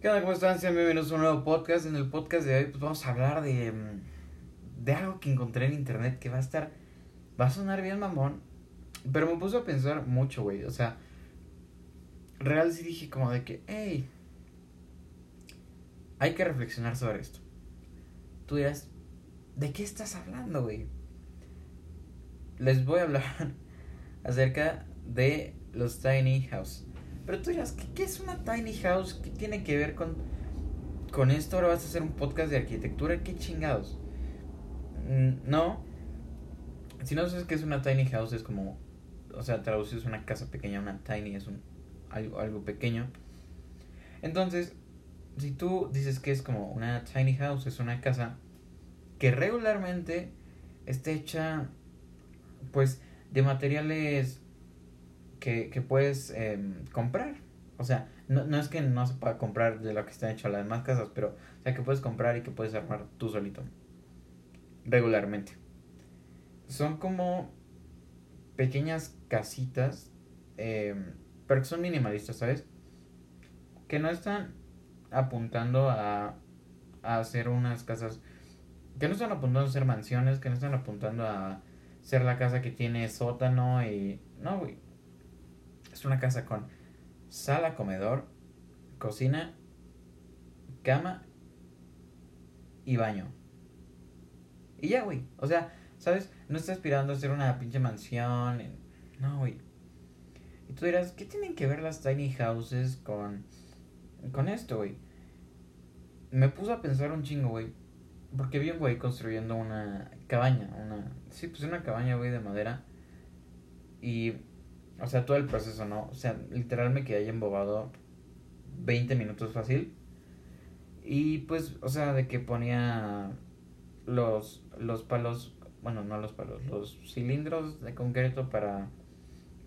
¿Qué onda? ¿Cómo están? Sean bienvenidos a un nuevo podcast. En el podcast de hoy pues vamos a hablar de, mm, de algo que encontré en internet que va a estar... Va a sonar bien mamón. Pero me puso a pensar mucho, güey. O sea, real sí dije como de que, hey, hay que reflexionar sobre esto. Tú dirás, ¿de qué estás hablando, güey? Les voy a hablar acerca de los tiny house. Pero tú dirás, ¿qué, qué es una tiny house? ¿Qué tiene que ver con, con esto? Ahora vas a hacer un podcast de arquitectura. ¿Qué chingados? Mm, no. Si no sabes qué es una tiny house, es como. O sea, traducido es una casa pequeña. Una tiny es un algo, algo pequeño. Entonces, si tú dices que es como una tiny house, es una casa que regularmente está hecha, pues, de materiales que, que puedes eh, comprar. O sea, no, no es que no se pueda comprar de lo que están hechas las demás casas, pero, o sea, que puedes comprar y que puedes armar tú solito. Regularmente. Son como pequeñas casitas, eh, pero que son minimalistas, ¿sabes? Que no están apuntando a, a hacer unas casas, que no están apuntando a ser mansiones, que no están apuntando a ser la casa que tiene sótano y... No, güey es una casa con sala, comedor, cocina, cama y baño. Y ya, güey. O sea, ¿sabes? No está aspirando a ser una pinche mansión. No, güey. Y tú dirás, ¿qué tienen que ver las tiny houses con, con esto, güey? Me puso a pensar un chingo, güey. Porque vi un güey construyendo una cabaña. Una. Sí, pues una cabaña, güey, de madera. Y o sea, todo el proceso, ¿no? O sea, literal me quedé embobado 20 minutos fácil. Y pues, o sea, de que ponía los, los palos, bueno, no los palos, los cilindros de concreto para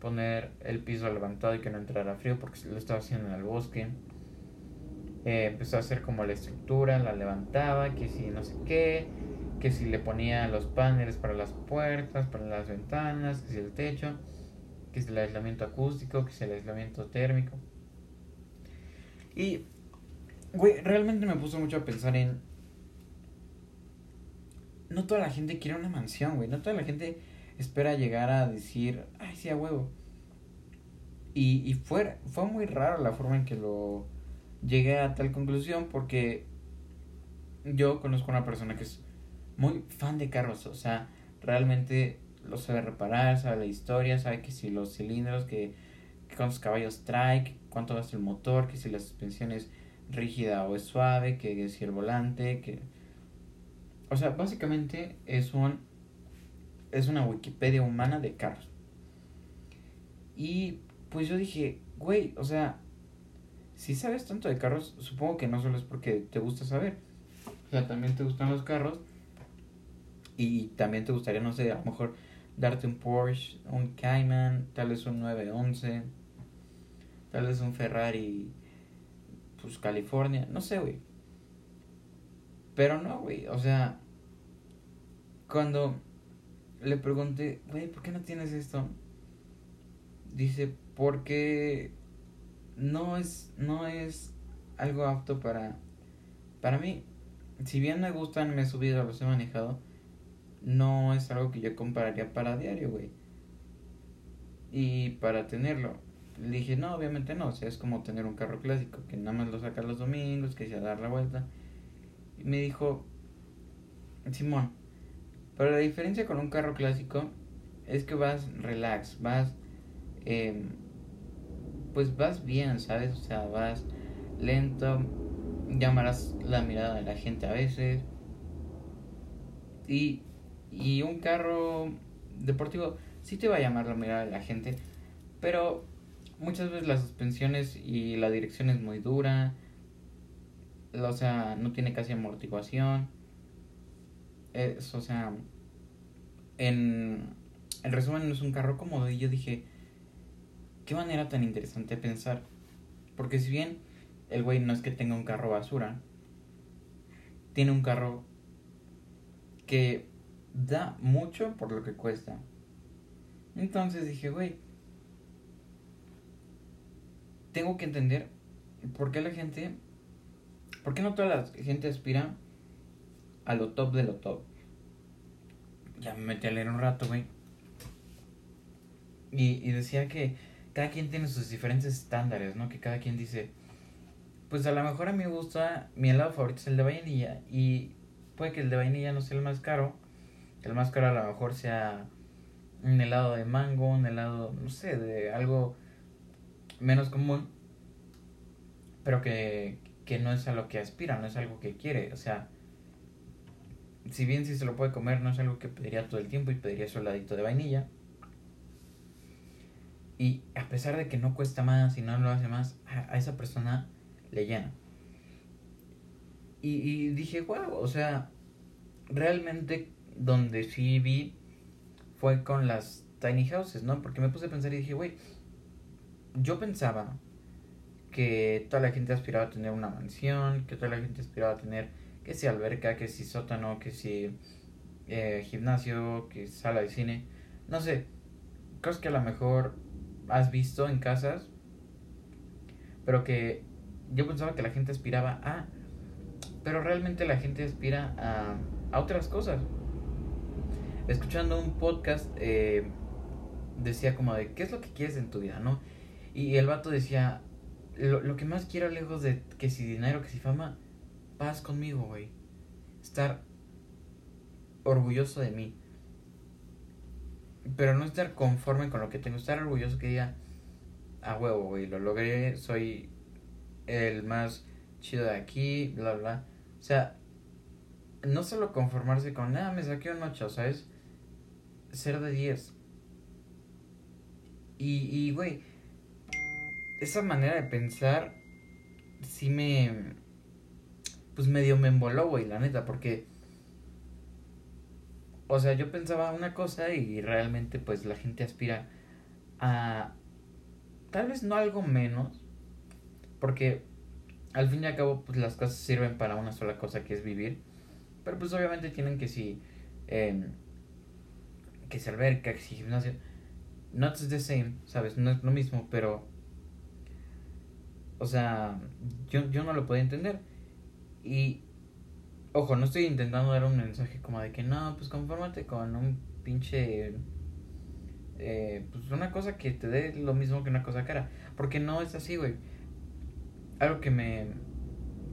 poner el piso levantado y que no entrara frío porque lo estaba haciendo en el bosque. Eh, empezó a hacer como la estructura, la levantaba, que si no sé qué, que si le ponía los paneles para las puertas, para las ventanas, que si el techo que es el aislamiento acústico, que es el aislamiento térmico. Y, güey, realmente me puso mucho a pensar en... No toda la gente quiere una mansión, güey. No toda la gente espera llegar a decir, ay, sí, a huevo. Y, y fue, fue muy raro la forma en que lo llegué a tal conclusión porque yo conozco a una persona que es muy fan de carros. O sea, realmente lo sabe reparar, sabe la historia, sabe que si los cilindros, que, cuántos caballos trae, cuánto gasta el motor, que si la suspensión es rígida o es suave, que si el volante, que... O sea, básicamente es un... Es una Wikipedia humana de carros. Y pues yo dije, güey, o sea, si sabes tanto de carros, supongo que no solo es porque te gusta saber. O sea, también te gustan los carros. Y también te gustaría, no sé, a lo mejor darte un Porsche, un Cayman, tal vez un 911, tal vez un Ferrari, pues California, no sé, güey. Pero no, güey, o sea, cuando le pregunté, güey, ¿por qué no tienes esto? Dice, porque no es, no es algo apto para, para mí. Si bien me gustan, me he subido, los he manejado no es algo que yo compararía para diario, güey. Y para tenerlo, le dije, no, obviamente no, o sea, es como tener un carro clásico, que nada más lo sacas los domingos, que se dar la vuelta. Y me dijo, Simón, pero la diferencia con un carro clásico es que vas relax, vas, eh, pues vas bien, ¿sabes? O sea, vas lento, llamarás la mirada de la gente a veces. Y y un carro deportivo sí te va a llamar la mirada de la gente, pero muchas veces las suspensiones y la dirección es muy dura, o sea, no tiene casi amortiguación. Es, o sea, en, en resumen, no es un carro cómodo. Y yo dije, qué manera tan interesante pensar. Porque si bien el güey no es que tenga un carro basura, tiene un carro que da mucho por lo que cuesta. Entonces dije, güey, tengo que entender por qué la gente ¿Por qué no toda la gente aspira a lo top de lo top? Ya me metí a leer un rato, güey. Y, y decía que cada quien tiene sus diferentes estándares, ¿no? Que cada quien dice, pues a lo mejor a mí me gusta, mi helado favorito es el de vainilla y puede que el de vainilla no sea el más caro, el más caro a lo mejor sea un helado de mango, un helado, no sé, de algo menos común, pero que, que no es a lo que aspira, no es algo que quiere, o sea, si bien si se lo puede comer, no es algo que pediría todo el tiempo y pediría su heladito de vainilla. Y a pesar de que no cuesta más y no lo hace más, a, esa persona le llena. Y, y dije, wow, o sea, realmente donde sí vi fue con las tiny houses, ¿no? Porque me puse a pensar y dije, güey, yo pensaba que toda la gente aspiraba a tener una mansión, que toda la gente aspiraba a tener que si alberca, que si sótano, que si eh, gimnasio, que sala de cine, no sé, cosas que a lo mejor has visto en casas, pero que yo pensaba que la gente aspiraba a, pero realmente la gente aspira a, a otras cosas. Escuchando un podcast, eh, decía como de, ¿qué es lo que quieres en tu vida, no? Y el vato decía, lo, lo que más quiero lejos de que si dinero, que si fama, paz conmigo, güey. Estar orgulloso de mí. Pero no estar conforme con lo que tengo, estar orgulloso que diga, a huevo, güey, lo logré, soy el más chido de aquí, bla, bla. O sea, no solo conformarse con, nada, me saqué un 8, ¿sabes? Ser de 10. Y, y, güey, esa manera de pensar sí me. Pues medio me emboló, güey, la neta, porque o sea, yo pensaba una cosa y realmente pues la gente aspira a tal vez no algo menos, porque al fin y al cabo pues las cosas sirven para una sola cosa que es vivir, pero pues obviamente tienen que si eh, que si alberca, que si gimnasio, the same, sabes, no es lo mismo, pero o sea, yo, yo no lo podía entender y Ojo, no estoy intentando dar un mensaje como de que no, pues confórmate con un pinche. Eh, pues una cosa que te dé lo mismo que una cosa cara. Porque no es así, güey. Algo que me.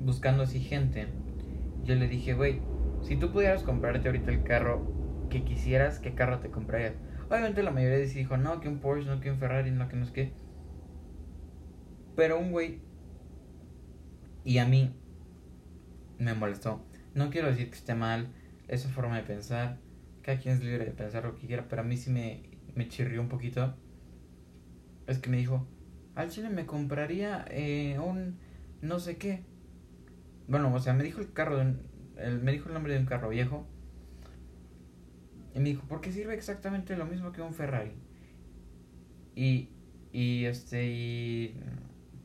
Buscando así gente, yo le dije, güey, si tú pudieras comprarte ahorita el carro que quisieras, ¿qué carro te comprarías? Obviamente la mayoría dijo, no, que un Porsche, no, que un Ferrari, no, que no es que. Pero un güey. Y a mí me molestó no quiero decir que esté mal esa forma de pensar. Cada quien es libre de pensar lo que quiera, pero a mí sí me, me chirrió un poquito. Es que me dijo, al chile me compraría eh, un no sé qué. Bueno, o sea, me dijo el carro de me dijo el nombre de un carro viejo. Y me dijo, ¿por qué sirve exactamente lo mismo que un Ferrari? Y, y este, y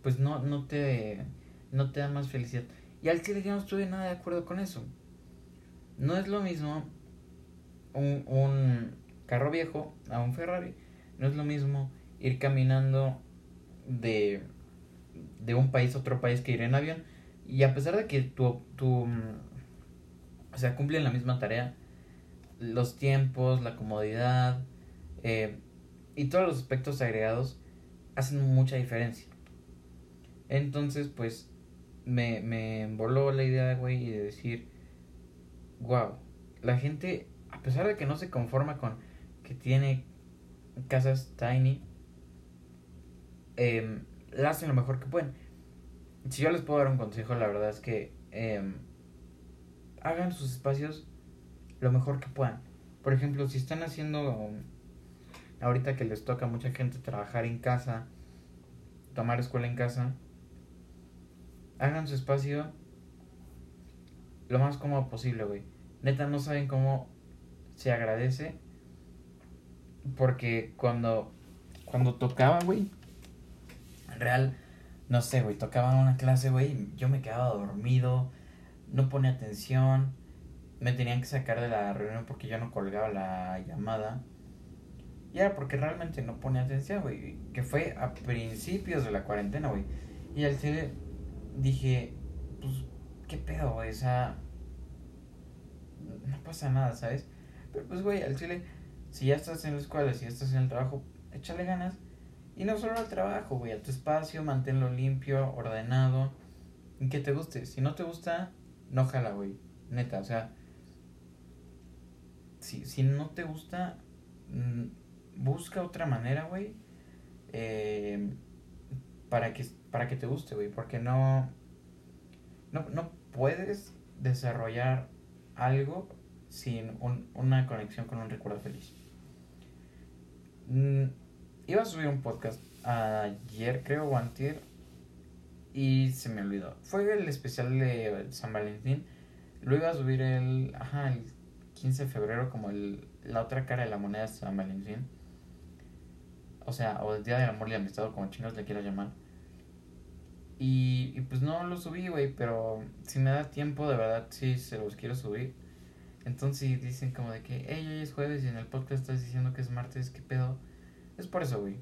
pues no, no te, no te da más felicidad. Y al chile yo no estuve nada de acuerdo con eso. No es lo mismo un, un carro viejo a un Ferrari. No es lo mismo ir caminando de, de un país a otro país que ir en avión. Y a pesar de que tu, tu o sea, cumplen la misma tarea, los tiempos, la comodidad eh, y todos los aspectos agregados hacen mucha diferencia. Entonces, pues me, me emboló la idea, güey, de decir, wow, la gente, a pesar de que no se conforma con que tiene casas tiny, eh, la hacen lo mejor que pueden. Si yo les puedo dar un consejo, la verdad es que eh, hagan sus espacios lo mejor que puedan. Por ejemplo, si están haciendo, ahorita que les toca a mucha gente trabajar en casa, tomar escuela en casa, hagan su espacio lo más cómodo posible, güey. Neta, no saben cómo se agradece. Porque cuando, cuando tocaba, güey, real, no sé, güey, tocaba una clase, güey, yo me quedaba dormido, no ponía atención, me tenían que sacar de la reunión porque yo no colgaba la llamada. Y era porque realmente no ponía atención, güey, que fue a principios de la cuarentena, güey. Y al ser dije, pues ¿qué pedo, güey? O sea, no pasa nada, ¿sabes? Pero pues, güey, al chile, si ya estás en la escuela, si ya estás en el trabajo, échale ganas. Y no solo al trabajo, güey, a tu espacio, manténlo limpio, ordenado, y que te guste. Si no te gusta, no jala, güey. Neta, o sea, si, si no te gusta, mm, busca otra manera, güey, eh, para, que, para que te guste, güey, porque no, no, no puedes desarrollar algo sin un, una conexión con un recuerdo feliz. Mm, iba a subir un podcast ayer, creo, o antier, y se me olvidó. Fue el especial de San Valentín. Lo iba a subir el, ajá, el 15 de febrero como el, la otra cara de la moneda de San Valentín. O sea, o el Día del Amor y Amistad, como chinos le quiero llamar. Y, y pues no lo subí, güey, pero si me da tiempo, de verdad, sí se los quiero subir. Entonces dicen como de que, hey, hoy es jueves y en el podcast estás diciendo que es martes, ¿qué pedo? Es por eso, güey.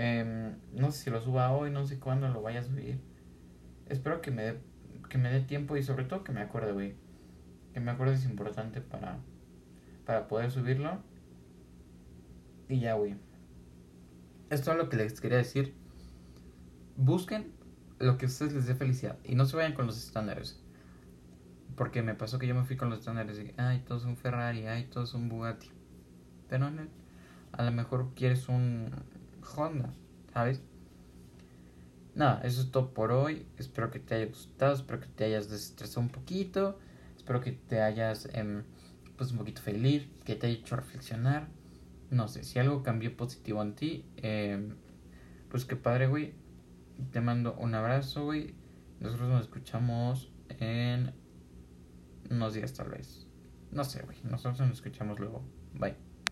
Eh, no sé si lo suba hoy, no sé cuándo lo vaya a subir. Espero que me dé que me dé tiempo y sobre todo que me acuerde, güey. Que me acuerde es importante para para poder subirlo. Y ya, güey. Esto es lo que les quería decir. Busquen lo que a ustedes les dé felicidad y no se vayan con los estándares. Porque me pasó que yo me fui con los estándares de, ay, todo es un Ferrari, ay, todo es un Bugatti. Pero no, a lo mejor quieres un Honda, ¿sabes? Nada, eso es todo por hoy. Espero que te haya gustado, espero que te hayas desestresado un poquito. Espero que te hayas eh, pues un poquito feliz, que te haya hecho reflexionar. No sé, si algo cambió positivo en ti, eh, pues qué padre, güey. Te mando un abrazo, güey. Nosotros nos escuchamos en unos días tal vez. No sé, güey. Nosotros nos escuchamos luego. Bye.